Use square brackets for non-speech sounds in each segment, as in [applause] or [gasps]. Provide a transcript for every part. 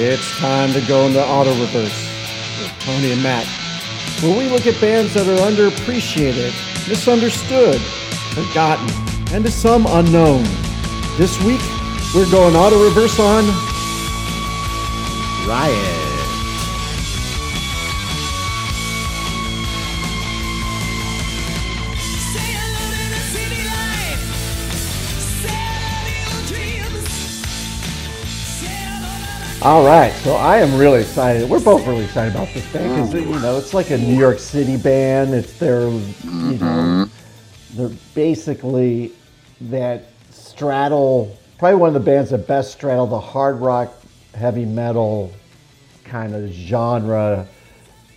It's time to go into auto reverse with Tony and Matt, where we look at bands that are underappreciated, misunderstood, forgotten, and to some unknown. This week, we're going auto reverse on Riot. All right, so I am really excited. We're both really excited about this band because mm. you know it's like a New York City band. It's their, you mm-hmm. know, they're basically that straddle, probably one of the bands that best straddle the hard rock, heavy metal kind of genre.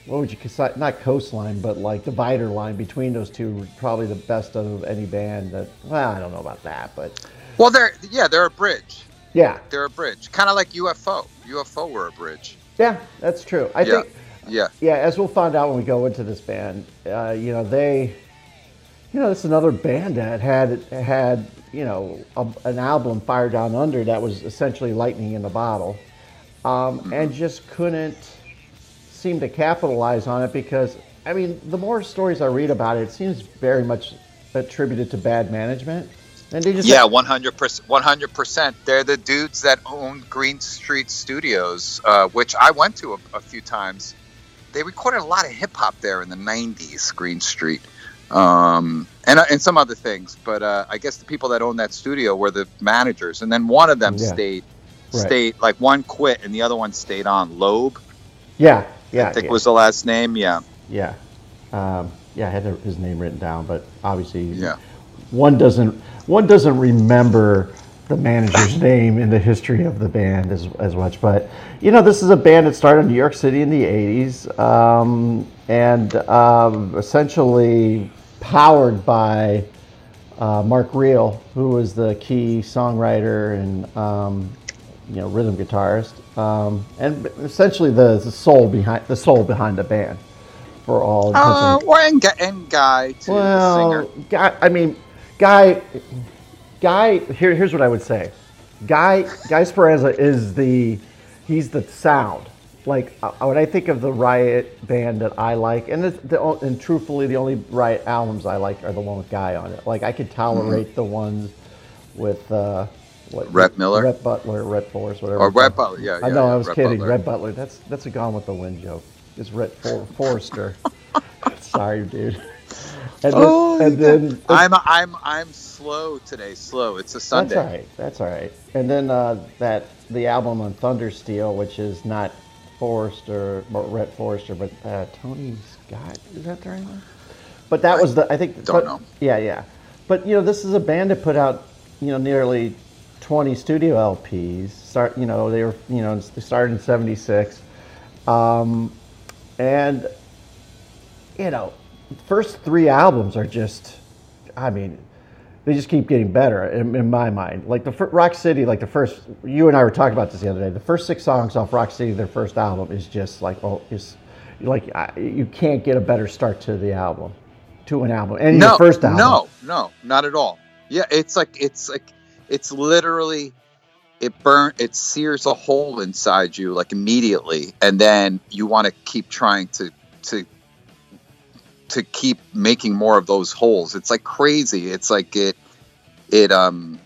What would you consider? Not coastline, but like divider line between those two. Probably the best of any band. That well, I don't know about that, but Well, they're yeah, they're a bridge. Yeah, They're a bridge, kind of like UFO. UFO were a bridge. yeah, that's true. I yeah, think. yeah. yeah, as we'll find out when we go into this band, uh, you know, they, you know, it's another band that had had you know a, an album, Fire Down Under, that was essentially lightning in a bottle, um, and just couldn't seem to capitalize on it because I mean, the more stories I read about it, it seems very much attributed to bad management, and they just Yeah, one hundred percent. One hundred percent. They're the dudes that own Greene Street Studios, uh, which I went to a, a few times. They recorded a lot of hip hop there in the '90s, Greene Street, um, and uh, and some other things. But uh, I guess the people that owned that studio were the managers, and then one of them Yeah. stayed. Right. Stayed like one quit and the other one stayed on. Loeb, yeah, yeah, I think yeah. was the last name. Yeah, Yeah, um, yeah. I had his name written down, but obviously, Yeah. One doesn't one doesn't remember the manager's [coughs] name in the history of the band as, as much. But you know, this is a band that started in New York City in the '80s, um, and um, essentially powered by uh, Mark Reale, who was the key songwriter and um, you know rhythm guitarist, um, and essentially the, the soul behind the soul behind the band. For all uh, and- and, and Guy too, the well, guy. I mean, guy. Guy. Here, here's what I would say. Guy. Guy Speranza is the. He's the sound. Like uh, when I think of the Riot band that I like, and it's the, and truthfully, the only Riot albums I like are the one with Guy on it. Like I could tolerate the ones with uh, what Mm-hmm. Rhett Miller? Rhett Butler, Rhett Forrest, whatever. Or. Rhett Butler, yeah, I know. yeah, I was Rhett kidding. Butler. Rhett Butler. That's that's a Gone with the Wind joke. It's Rhett For- Forrester. [laughs] Sorry, dude. And then, Oh, and then I'm I'm I'm slow today. Slow. It's a Sunday. that's all right. That's all right. And then uh, that the album on Thundersteel, which is not Forrester, but Rhett Forrester, but uh, Tony Scott. Is that the right one? But that was the I think. don't but- know. Yeah, yeah. But you know, this is a band that put out you know nearly 20 studio LPs. Start you know they were you know they started in '76, um, and you know, first three albums are just, I mean, they just keep getting better in, in my mind. Like the fir- Rock City, like the first, you and I were talking about this the other day. The first six songs off Rock City, their first album, is just like, oh, is like I, you can't get a better start to the album, to an album, and No, your first album. no, no, not at all. Yeah, it's like it's like it's literally it burn it sears a hole inside you like immediately, and then you want to keep trying to to to keep making more of those holes. It's like crazy. It's like it it um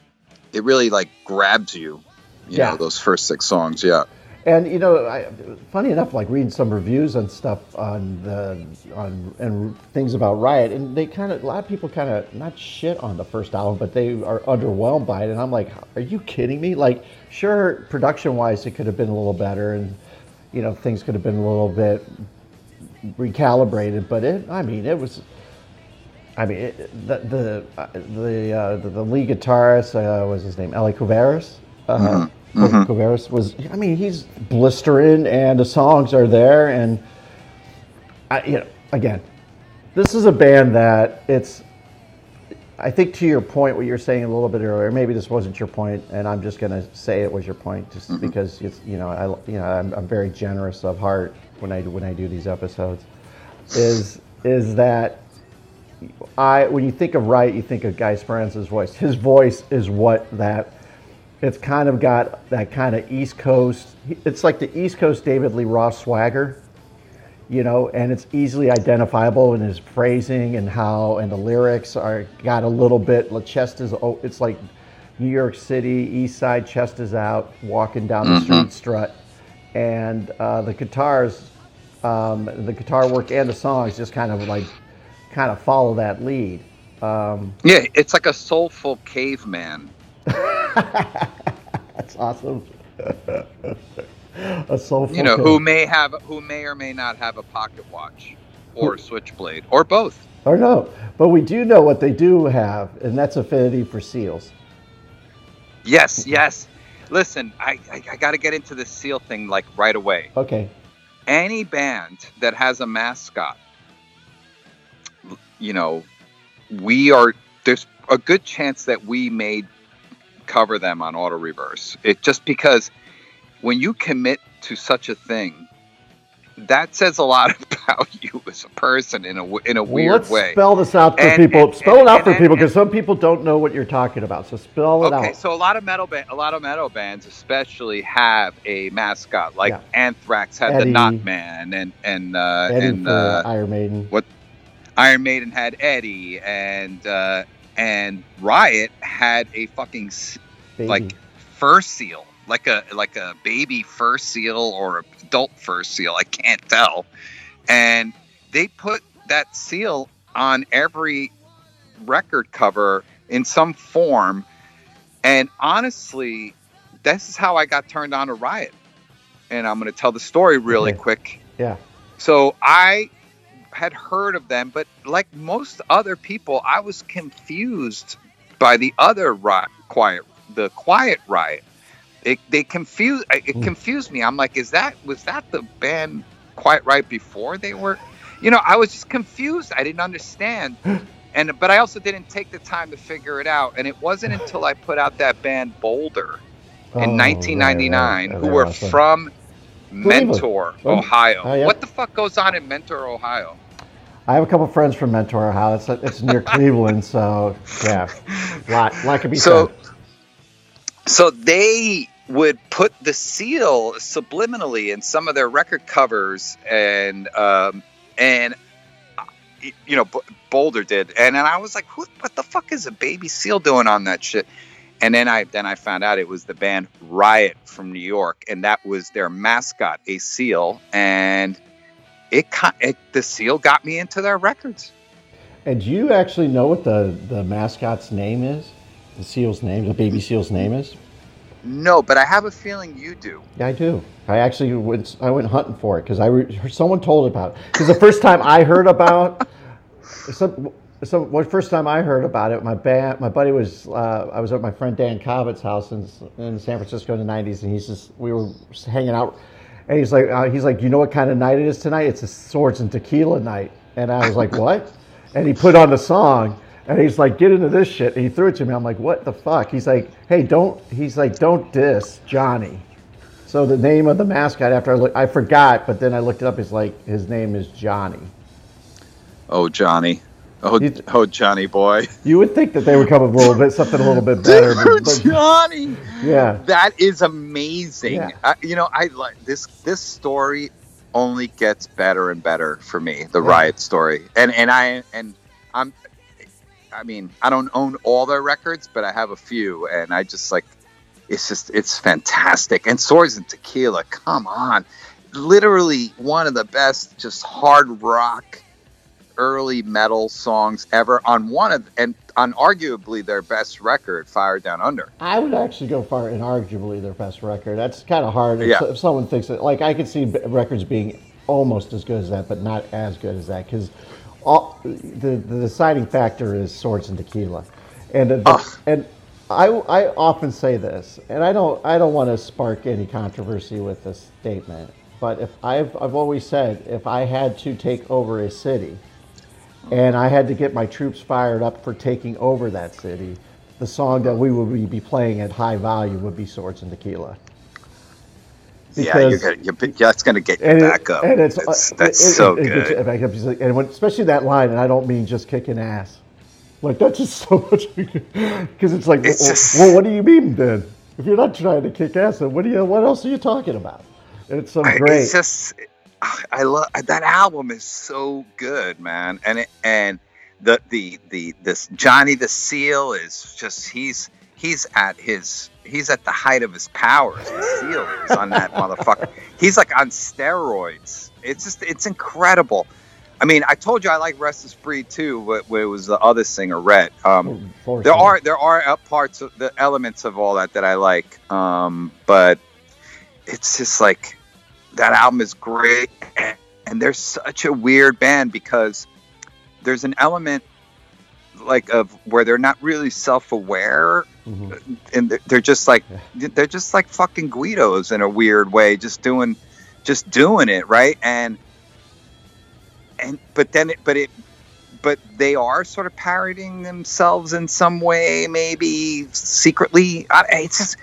it really like grabs you. You Yeah. know those first six songs. Yeah. And you know, I, funny enough, like reading some reviews and stuff on the on and things about Riot, and they kind of a lot of people kind of not shit on the first album, but they are underwhelmed by it. And I'm like, are you kidding me? Like, sure, production wise, it could have been a little better, and you know, things could have been a little bit recalibrated, but it, I mean, it was. I mean, it, the the uh, the, uh, the the lead guitarist uh, was his name, Eli Kouvaris. Uh, Kouvaris was. I mean, he's blistering, and the songs are there, and I, you know, again, this is a band that it's. I think to your point, what you're saying a little bit earlier, maybe this wasn't your point, and I'm just going to say it was your point, just because it's you know I you know I'm, I'm very generous of heart when I when I do these episodes, is is that I when you think of Wright, you think of Guy Speranza's voice. His voice is what that It's kind of got that kind of East Coast. It's like the East Coast David Lee Roth swagger, you know, and it's easily identifiable in his phrasing and how and the lyrics are got a little bit. The chest is oh, it's like New York City East Side. Chest is out, walking down the mm-hmm. street strut, and uh, the guitars, um, the guitar work and the songs just kind of like kind of follow that lead. Um, Yeah, it's like a soulful caveman. [laughs] That's awesome. [laughs] a soulful. You know, kid. who may have, who may or may not have a pocket watch, or a switchblade, or both. Or no, but we do know what they do have, and that's affinity for seals. Yes, yes. Listen, I, I, I got to get into the seal thing like right away. Okay. Any band that has a mascot, you know, we are there's a good chance that we may cover them on auto reverse. It just because when you commit to such a thing, that says a lot [laughs] about you as a person in a in a Well, weird let's way. spell this out for And- people. and- spell it out and- for and- people because some people don't know what you're talking about. So spell it Okay, out. Okay, so a lot of metal ba- a lot of metal bands especially have a mascot. Like Yeah. Anthrax had Eddie. the Not Man, and and uh, Eddie and uh, Iron Maiden. What Iron Maiden had Eddie, and uh, and Riot had a fucking Baby. like fur seal, like a like a baby fur seal or adult fur seal. I can't tell. And they put that seal on every record cover in some form. And honestly, this is how I got turned on to Riot. And I'm going to tell the story really Okay. quick. yeah. So I had heard of them, but like most other people, I was confused by the other riot, quiet, the Quiet Riot. It, they confused. It Mm. confused me. I'm like, is that was that the band quite right before they were? You know, I was just confused. I didn't understand, [gasps] and but I also didn't take the time to figure it out. And it wasn't [sighs] until I put out that band Boulder Oh, in right, 1999, right, who were awesome. from Mentor, Oh, Ohio. oh. What the fuck goes on in Mentor, Ohio? I have a couple friends from Mentor Ohio. It's, it's near [laughs] Cleveland, so yeah, lot lot could be So, said. so they would put the seal subliminally in some of their record covers, and um, and you know, Boulder did, and then I was like, Who, what the fuck is a baby seal doing on that shit? And then I then I found out it was the band Riot from New York, and that was their mascot, a seal, and it, it the seal got me into their records. And do you actually know what the the mascot's name is? The seal's name, the baby seal's name is? No, but I have a feeling you do. Yeah, I do. I actually went. I went hunting for it because I re, someone told about it. Because the first time I heard about, [laughs] some, so the first time I heard about it, my band, my buddy was. Uh, I was at my friend Dan Cobbett's house in, in San Francisco in the '90s, and he's just we were just hanging out, and he's like, uh, he's like, you know what kind of night it is tonight? It's a swords and tequila night, and I was like, [laughs] what? And he put on the song. And he's like, get into this shit. And he threw it to me. I'm like, what the fuck? He's like, hey, don't, he's like, don't diss Johnny. So the name of the mascot after I look, I forgot, but then I looked it up. It's like his name is Johnny. Oh, Johnny. Oh, You- oh, Johnny boy. [laughs] You would think that they would come up with a little bit something a little bit better, but Johnny. yeah, That is amazing. Yeah. I, you know, I like this. This story only gets better and better for me. The Yeah. riot story, and and I and I'm. I mean, I don't own all their records, but I have a few, and I just like. It's just it's fantastic. And Swords and Tequila, come on, literally one of the best, just hard rock, early metal songs ever on one of and on arguably their best record, Fire Down Under. I would actually go far and arguably their best record. That's kind of hard. If, Yeah. if someone thinks that, like, I could see records being almost as good as that, but not as good as that, because the, the deciding factor is Swords and Tequila, and uh, and I, I often say this, and I don't I don't want to spark any controversy with this statement, but if I've I've always said if I had to take over a city, and I had to get my troops fired up for taking over that city, the song that we would be playing at high volume would be Swords and Tequila. Yeah, you're gonna, you're, that's gonna get you it- back up. and it's that's uh, that's it- it- so it good. you back up. Like- And when, especially that line, and I don't mean just kicking ass. Like that's just so much [laughs] because it's like, It's well, just- well, what do you mean then? if you're not trying to kick ass, then what do you? What else are you talking about? It's so great. It's just I love that album is so good, man. And it, and the the the this Johnny the Seal is just he's he's at his he's at the height of his powers. The Seal is on that [laughs] motherfucker. He's like on steroids. It's just it's incredible. I mean, I told you I like Restless Breed too, but it was the other singer, Rhett. Um, Force there are there are parts of the elements of all that that I like, um, but it's just like that album is great, and, and they're such a weird band because there's an element like of where they're not really self-aware Mhm. and they're- they're just like they're just like fucking guidos in a weird way just doing just doing it right and and but then it but it but they are sort of parodying themselves in some way maybe secretly I, it's just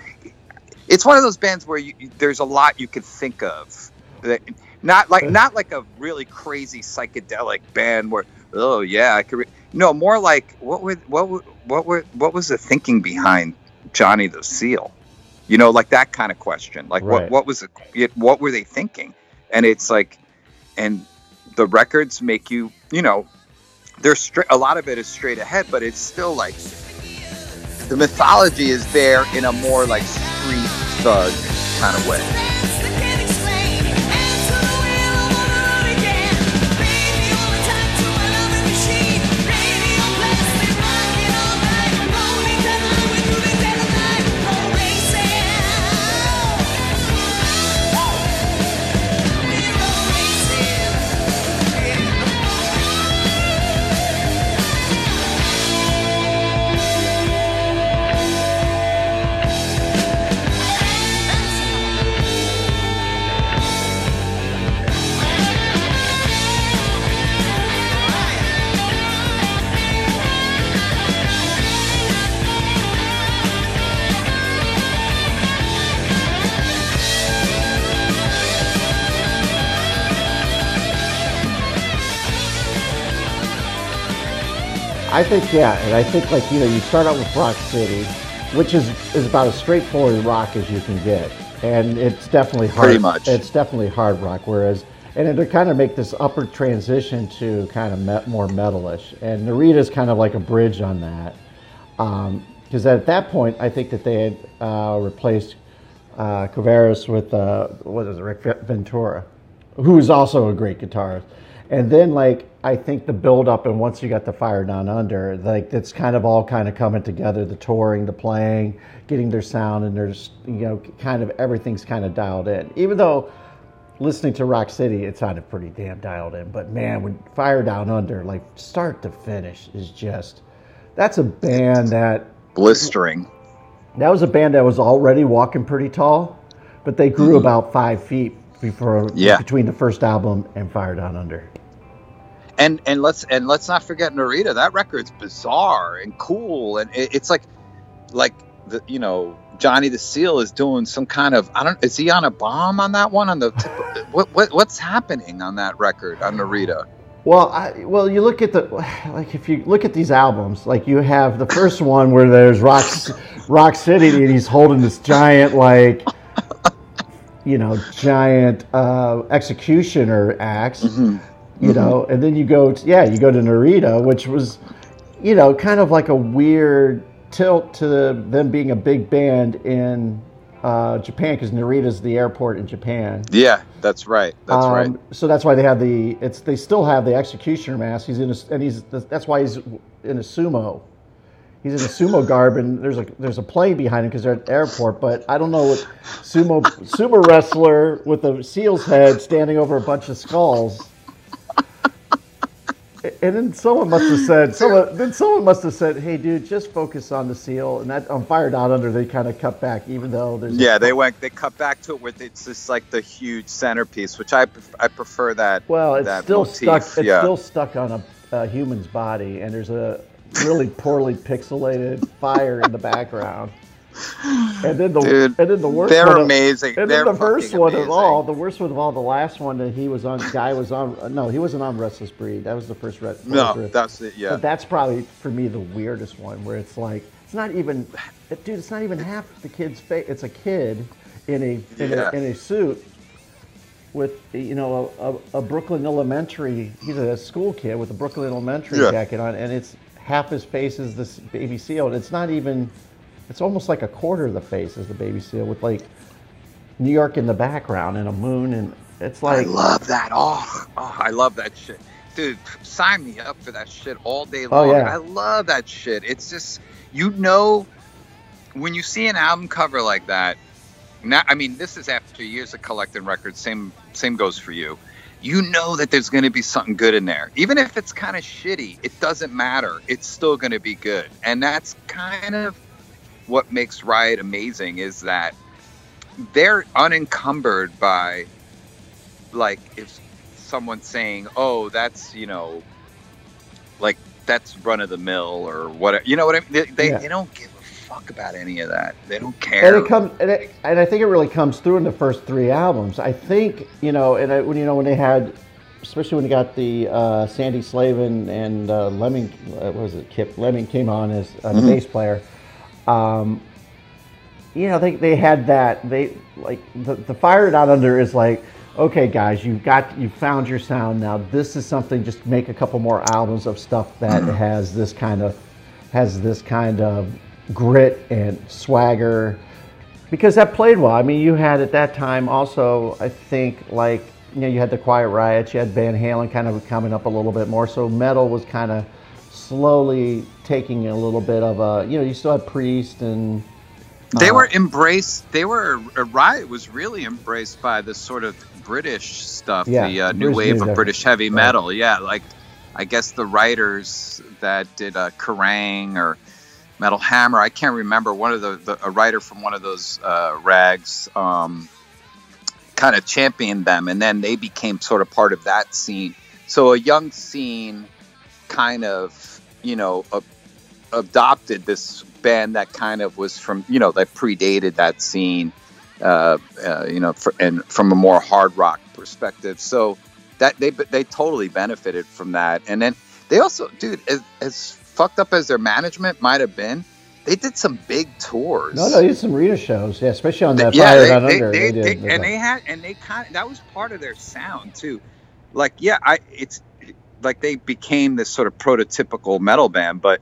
it's one of those bands where you, there's a lot you could think of that not like not like a really crazy psychedelic band where oh yeah I could re-. No more like what were what were, what were what was the thinking behind Johnny the Seal? You know like that kind of question. Like Right. what what was it it- what were they thinking? And it's like and the records make you you know they're straight a lot of it is straight ahead but it's still like the mythology is there in a more like street thug kind of way I think yeah, and I think like you know you start out with Rock City, which is is about as straightforward rock as you can get, and it's definitely hard. Pretty much. It's definitely hard rock. Whereas, and to kind of make this upward transition to kind of me- more metalish, and Narita's kind of like a bridge on that, because at that point I think that they had uh, replaced uh, Kouvaris with uh, what is it, Rick Ventura, who is also a great guitarist. And then like I think the build up and once you got the fire down under, like it's kind of all kind of coming together, the touring, the playing, getting their sound and there's you know, kind of everything's kind of dialed in. Even though listening to Rock City, it sounded pretty damn dialed in. But man, when Fire Down Under, like start to finish, is just that's a band that blistering that was a band that was already walking pretty tall, but they grew mm-hmm. about five feet before Yeah. between the first album and Fire Down Under. And and let's and let's not forget Narita. That record's bizarre and cool, and it, it's like like the you know Johnny the Seal is doing some kind of I don't is he on a bomb on that one on the tip, [laughs] what, what what's happening on that record on Narita? Well, I, well, you look at the like if you look at these albums, like you have the first one where there's Rock Rock City and he's holding this giant like [laughs] you know giant uh, executioner axe, you know, and then you go to, yeah you go to Narita, which was you know kind of like a weird tilt to them being a big band in uh, Japan because Narita's the airport in Japan. Yeah, that's right. That's right. Um, So that's why they have the. It's they still have the executioner mask. He's in a, and he's that's why he's in a sumo. He's in a sumo [laughs] garb, and there's a there's a plane behind him because they're at the airport. But I don't know what sumo sumo wrestler with a seal's head standing over a bunch of skulls. And then someone must have said, someone, then someone must have said, "Hey, dude, just focus on the seal." And that on Fire Down Under, they kind of cut back, even though there's Yeah, they went. They cut back to it with it's just like the huge centerpiece, which I I prefer that. Well, it's that still motif, stuck. It's yeah. still stuck on a, a human's body, and there's a really poorly pixelated fire in the background. [laughs] And then the Dude, and then the worst they're one of- amazing. and They're then the worst one of all, the worst one of all, the last one that he was on, guy was on. No, he wasn't on Restless Breed. That was the first Red. No, that's it. Yeah. But that's probably for me the weirdest one, where it's like It's not even, dude. It's not even half the kid's face. It's a kid in a in, Yeah. a in a suit with you know a, a, a Brooklyn Elementary. He's a school kid with a Brooklyn Elementary Yeah. jacket on, and it's half his face is this baby seal, and it's not even. It's almost like a quarter of the face is the baby seal with like New York in the background and a moon, and it's like I love that. Oh, oh, I love that shit. Dude, sign me up for that shit all day long. Oh, long. yeah. I love that shit. It's just, you know, when you see an album cover like that, now, I mean, this is after years of collecting records. Same, same goes for you. You know that there's going to be something good in there, even if it's kind of shitty. It doesn't matter. It's still going to be good, and that's kind of what makes Riot amazing. Is that they're unencumbered by like if someone's saying, "Oh, that's you know, like that's run of the mill or whatever," you know what I mean? They, they, Yeah. they don't give a fuck about any of that. They don't care. and it comes and, it, and I think it really comes through in the first three albums. I think you know, and I, when you know when they had, especially when they got the uh, Sandy Slavin and uh, Leming, uh, what was it? Kip Leming came on as uh, the bass player. Um, you know, they, they had that. They like the, the fire down under is like, okay, guys, you've got you found your sound now. This is something. Just make a couple more albums of stuff that has this kind of has this kind of grit and swagger because that played well. I mean, you had at that time also, I think, like you know, you had the Quiet Riots, you had Van Halen kind of coming up a little bit more. So metal was kind of slowly taking a little bit of a, you know, you still had Priest and they uh, were embraced. They were a riot was really embraced by the sort of British stuff, Yeah, the uh, new wave music. of British heavy Right. metal. Yeah, like I guess the writers that did uh, Kerrang or Metal Hammer. I can't remember one of the, the a writer from one of those uh, rags. Um, kind of championed them, and then they became sort of part of that scene. So a young scene kind of, you know, a, adopted this band that kind of was from, you know, that predated that scene, uh, uh, you know, for, and from a more hard rock perspective. So that they they totally benefited from that, and then they also, dude, as, as fucked up as their management might have been, they did some big tours. no, no, you did some Rita shows, yeah, especially on that yeah, Fire they, they, they, they- did and they had and they kind of that was part of their sound too. Like yeah, I it's like they became this sort of prototypical metal band, but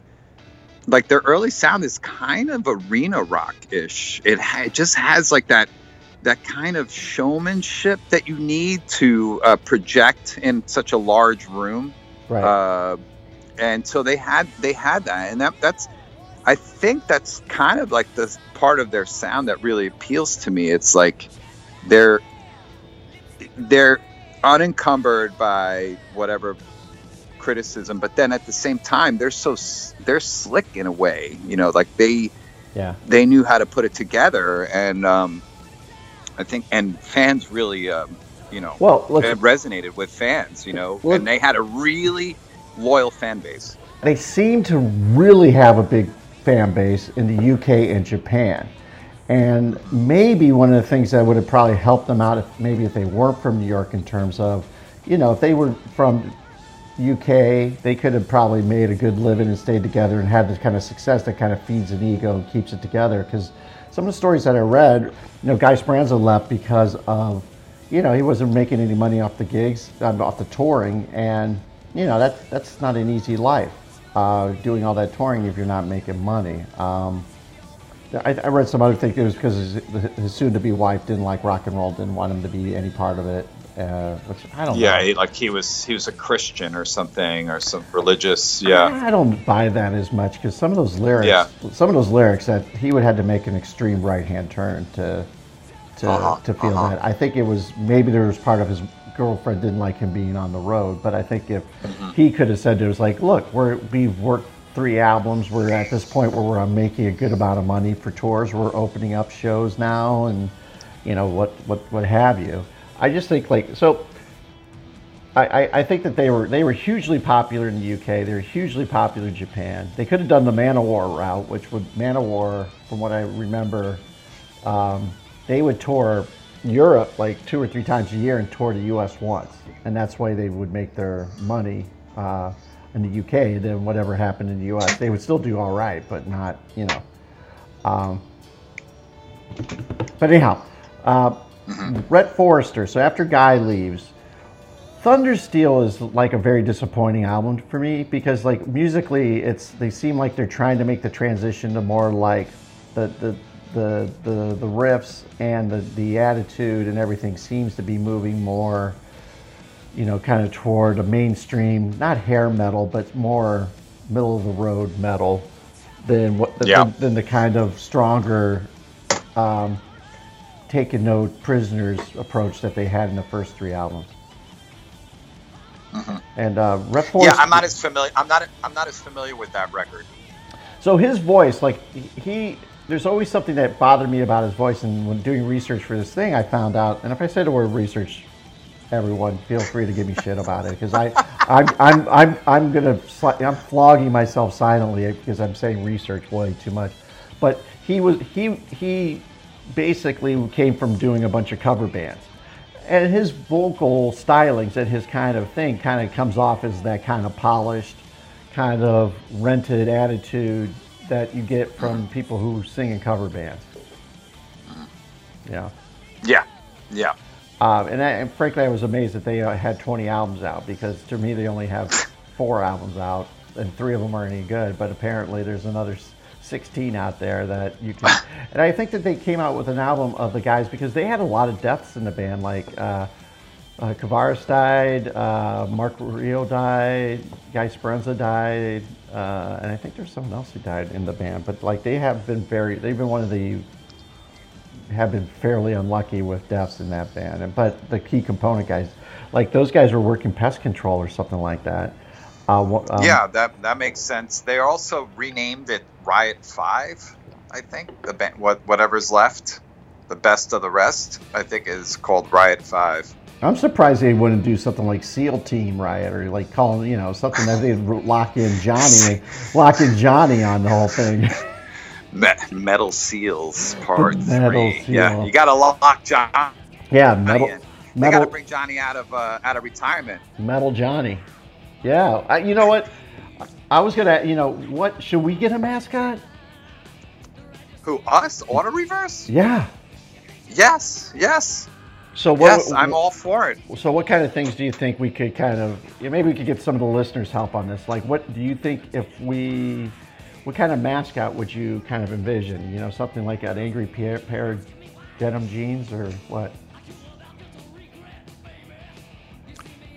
like their early sound is kind of arena rock ish. It, ha- it just has like that that kind of showmanship that you need to uh, project in such a large room right. uh, and so they had they had that, and that that's I think that's kind of like the part of their sound that really appeals to me. It's like they're they're unencumbered by whatever criticism, but then at the same time they're so they're slick in a way, you know, like they yeah. they knew how to put it together, and um, I think and fans really um, you know Well, look, it resonated with fans, you know, Well- and they had a really loyal fan base. they seem to really have a big fan base in the UK and Japan. And maybe one of the things that would have probably helped them out if maybe if they weren't from New York in terms of, you know, if they were from UK, they could have probably made a good living and stayed together and had this kind of success that kind of feeds an ego and keeps it together. Because some of the stories that I read, you know, Guy Speranza left because of, you know, he wasn't making any money off the gigs, um, off the touring, and you know that that's not an easy life, uh, doing all that touring if you're not making money. Um, I, I read some other thing. It was because his, his soon-to-be wife didn't like rock and roll, didn't want him to be any part of it. Uh, which I don't. Yeah, know. he, like he was he was a Christian or something or some religious. Yeah, I don't buy that as much because some of those lyrics, Yeah. some of those lyrics that he would have to make an extreme right-hand turn to to, Uh-huh, to feel uh-huh. that. I think it was maybe there was part of his girlfriend didn't like him being on the road, but I think if Mm-hmm. he could have said it was like, look, we're we've worked three albums, we're at this point where we're making a good amount of money for tours, we're opening up shows now, and you know what what what have you. I just think like so. I, I, think that they were they were hugely popular in the UK. They were hugely popular in Japan. They could have done the Manowar route, which would Manowar, from what I remember, um, they would tour Europe like two or three times a year and tour the US once, and that's why they would make their money uh, in the UK. Then whatever happened in the US, they would still do all right, but not you know Um, but anyhow, uh, Rhett Forrester. So after Guy leaves, Thundersteel is like a very disappointing album for me because like musically, it's they seem like they're trying to make the transition to more like the the the the, the riffs and the the attitude and everything seems to be moving more, you know, kind of toward a mainstream, not hair metal, but more middle of the road metal than what Yeah. than, than the kind of stronger um, taking no prisoners approach that they had in the first three albums. And uh, Rhett Yeah, I'm not as familiar. I'm not. I'm not as familiar with that record. So his voice, like he, there's always something that bothered me about his voice. And when doing research for this thing, I found out. And if I say the word research, everyone feel free to give me shit about it because I, [laughs] I'm, I'm, I'm, I'm gonna, I'm flogging myself silently because I'm saying research way too much. But he was, he, he basically came from doing a bunch of cover bands. And his vocal stylings and his kind of thing kind of comes off as that kind of polished, kind of rented attitude that you get from people who sing in cover bands. Yeah. Yeah, yeah. Um, and, I, and frankly, I was amazed that they uh, had 20 albums out because to me, they only have [laughs] four albums out and three of them aren't any good. But apparently, there's another 16 out there that you can. [laughs] and I think that they came out with an album of the guys because they had a lot of deaths in the band. Like uh, uh, Kouvaris died, uh, Mark Reale died, Guy Speranza died, uh, and I think there's someone else who died in the band. But like they have been very, they've been one of the have been fairly unlucky with deaths in that band. And, but the key component guys, like those guys were working pest control or something like that. Uh, um, yeah, that that makes sense. They also renamed it Riot Five. I think the band, what whatever's left, the best of the rest. I think is called Riot Five. I'm surprised they wouldn't do something like SEAL Team Riot or like calling, you know, something that they'd lock in Johnny, lock in Johnny on the whole thing. Me- Metal Seals Part Metal Three. Yeah, you got to lock John. yeah, metal, in. They got to bring Johnny out of uh, out of retirement. metal Johnny. Yeah, I, you know what? I was gonna, you know, what should we get a mascot? Who us? Auto Reverse? Yeah. Yes, yes, So what? yes. I'm all for it. So, what kind of things do you think we could kind of maybe we could get some of the listeners' help on this? Like, what do you think if we, what kind of mascot would you kind of envision? You know, something like an angry pair, pair of denim jeans or what?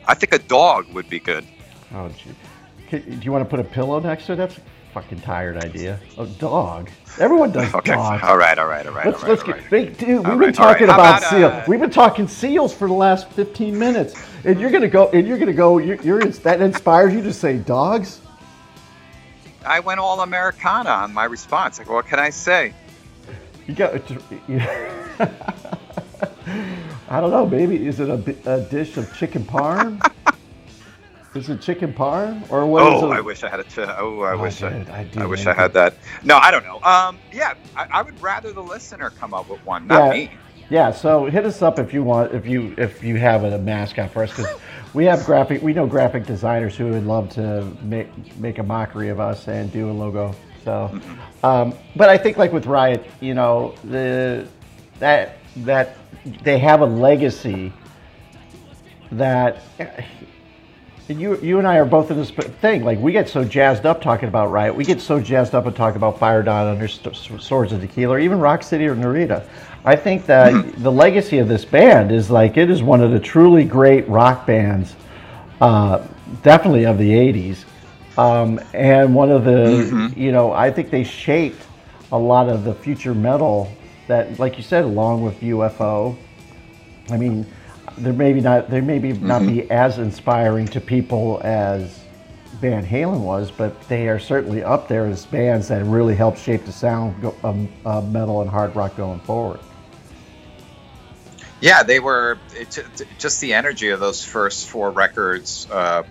I think a dog would be good. Oh, gee. Do you want to put a pillow next to it? That's a fucking tired idea. A dog. Everyone does [laughs] Okay. dogs. All right. All right. All right. Let's, all right, let's all get, right. big dude. We've All been right, talking about, about, seals. uh, We've been talking seals for the last 15 minutes, and you're gonna go. And you're gonna go. You're, you're that inspires you to say dogs. I went all Americana on my response. Like, what can I say? You got. You, [laughs] I don't know. Maybe is it a, a dish of chicken parm? [laughs] is it chicken parm or what? Oh, it? I wish I had a. Ch- oh, I Oh, wish I. I I wish. I had that. No, I don't know. Um, yeah, I, I would rather the listener come up with one, not Yeah. me. Yeah, so hit us up if you want if you if you have a mascot for us because we have graphic we know graphic designers who would love to make make a mockery of us and do a logo. So, um, but I think like with Riot, you know the that that they have a legacy that you you and I are both in this thing. Like we get so jazzed up talking about Riot. We get so jazzed up and talking about Fire Down under Swords of Tequila, or even Rock City or Narita. I think that [clears throat] the legacy of this band is like it is one of the truly great rock bands, uh, definitely of the '80s, um, and one of the you know I think they shaped a lot of the future metal that, like you said, along with UFO. I mean, there maybe not they maybe not be as inspiring to people as Van Halen was, but they are certainly up there as bands that really helped shape the sound of um, uh, metal and hard rock going forward. Yeah, they were it, ju- just the energy of those first four records. Uh,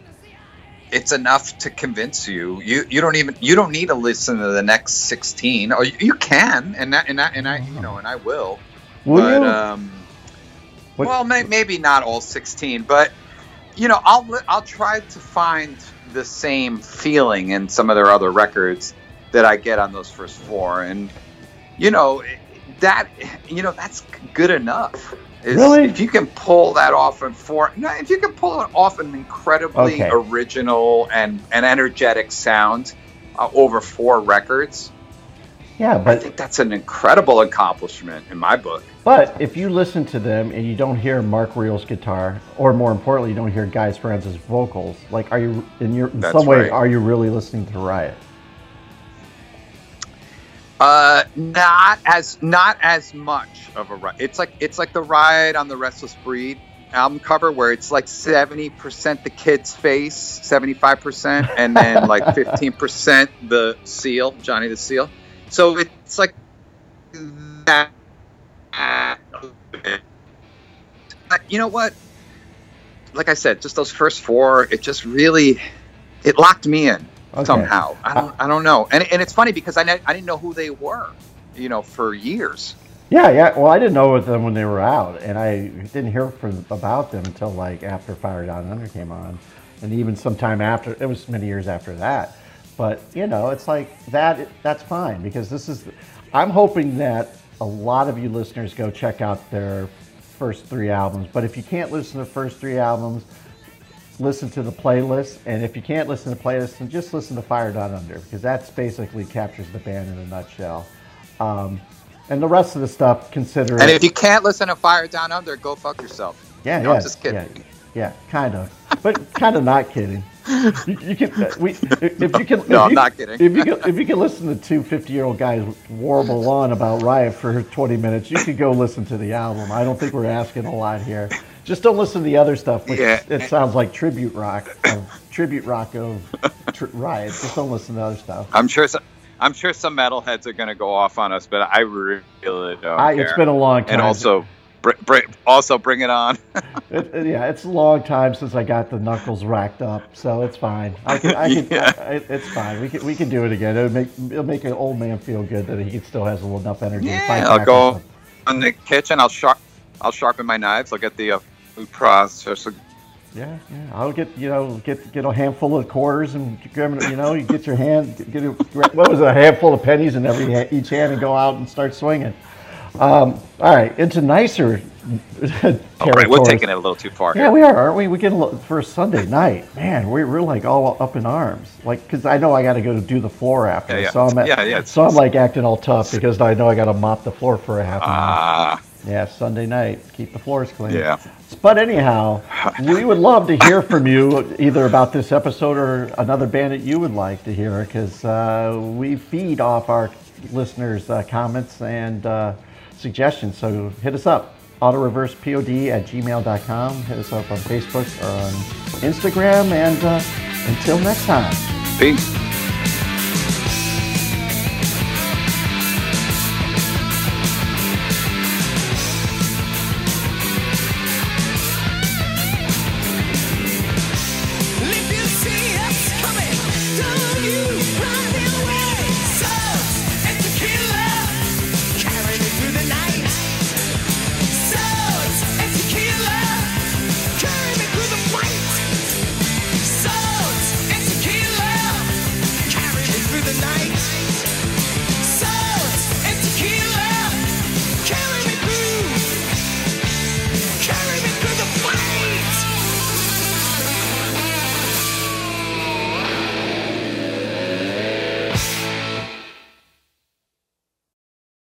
it's enough to convince you. You you don't even you don't need to listen to the next sixteen. Or you, you can, and that, and I, and I you know and I will. Will but, you? Um, What- well, may, maybe not all sixteen, but you know I'll I'll try to find the same feeling in some of their other records that I get on those first four, and you know that you know that's good enough. Is Really? If you can pull that off in four, no, if you can pull it off an incredibly Okay. original and and energetic sound uh, over four records, Yeah, but I think that's an incredible accomplishment in my book. But if you listen to them and you don't hear Mark Reale's guitar, or more importantly, you don't hear Guy Speranza's vocals, like are you in your in That's some way right. are you really listening to Riot? Uh, not as not as much of a riot. It's like it's like the ride on the Restless Breed album cover where it's like seventy percent the kid's face, seventy five percent, and then [laughs] like fifteen percent the seal, Johnny the Seal. So it's like that. You know what? Like I said, just those first four, it just really it locked me in Okay. somehow. I don't, uh, I don't know. And, and it's funny because I, I didn't know who they were, you know, for years. Yeah, yeah. Well, I didn't know them when they were out, and I didn't hear from, about them until like after Fire Down Under came on, and even sometime after. It was many years after that. But you know, it's like that. That's fine because this is. I'm hoping that a lot of you listeners go check out their first three albums. But if you can't listen to the first three albums, listen to the playlist. And if you can't listen to the playlist, then just listen to Fire Down Under because that's basically captures the band in a nutshell. Um, and the rest of the stuff, consider And if you can't listen to Fire Down Under, go fuck yourself. yeah, No, yeah, I'm just kidding. Yeah, yeah, kind of, but kind of not kidding. You, you can, uh, we, [laughs] if you can, if No, I'm you- not kidding. If you can, if you can listen to two 50 year old guys warble on about Riot for 20 minutes, you could go listen to the album. I don't think we're asking a lot here. Just don't listen to the other stuff, which Yeah. it sounds like tribute rock, of, tribute rock of tr- Riot. Just don't listen to other stuff. I'm sure some, I'm sure some metalheads are going to go off on us, but I really don't I, care. it's been a long time. and also, also bring it on. [laughs] It, it- yeah, it's a long time since I got the knuckles racked up, so it's fine. I can, I can, [laughs] Yeah. I, it, it's fine. We can, we can do it again. It'll make, it'll make an old man feel good that he still has a little enough energy. yeah, I'll go in the kitchen. I'll sharp, I'll sharpen my knives. I'll get the uh, food processor. Yeah, yeah. I'll get, you know, get get a handful of quarters and grab, you know, you get your hand, get a, what was it, a handful of pennies in every each hand and go out and start swinging. Um, all right, into nicer [laughs] All right, we're taking it a little too far Yeah, here. we are, aren't we? We get a lo- for a Sunday night, man. We're, we're like all up in arms, like because I know I got to go to do the floor after, Yeah, yeah. so I'm at, Yeah, yeah. so I'm like acting all tough because I know I got to mop the floor for a half an hour. Ah, Yeah, Sunday night, keep the floors clean. yeah. But anyhow, we would love to hear from you either about this episode or another band that you would like to hear because uh, we feed off our listeners' uh, comments and uh, suggestions. So hit us up, autoreversepod at gmail.com. Hit us up on Facebook or on Instagram. And uh, until next time. Peace.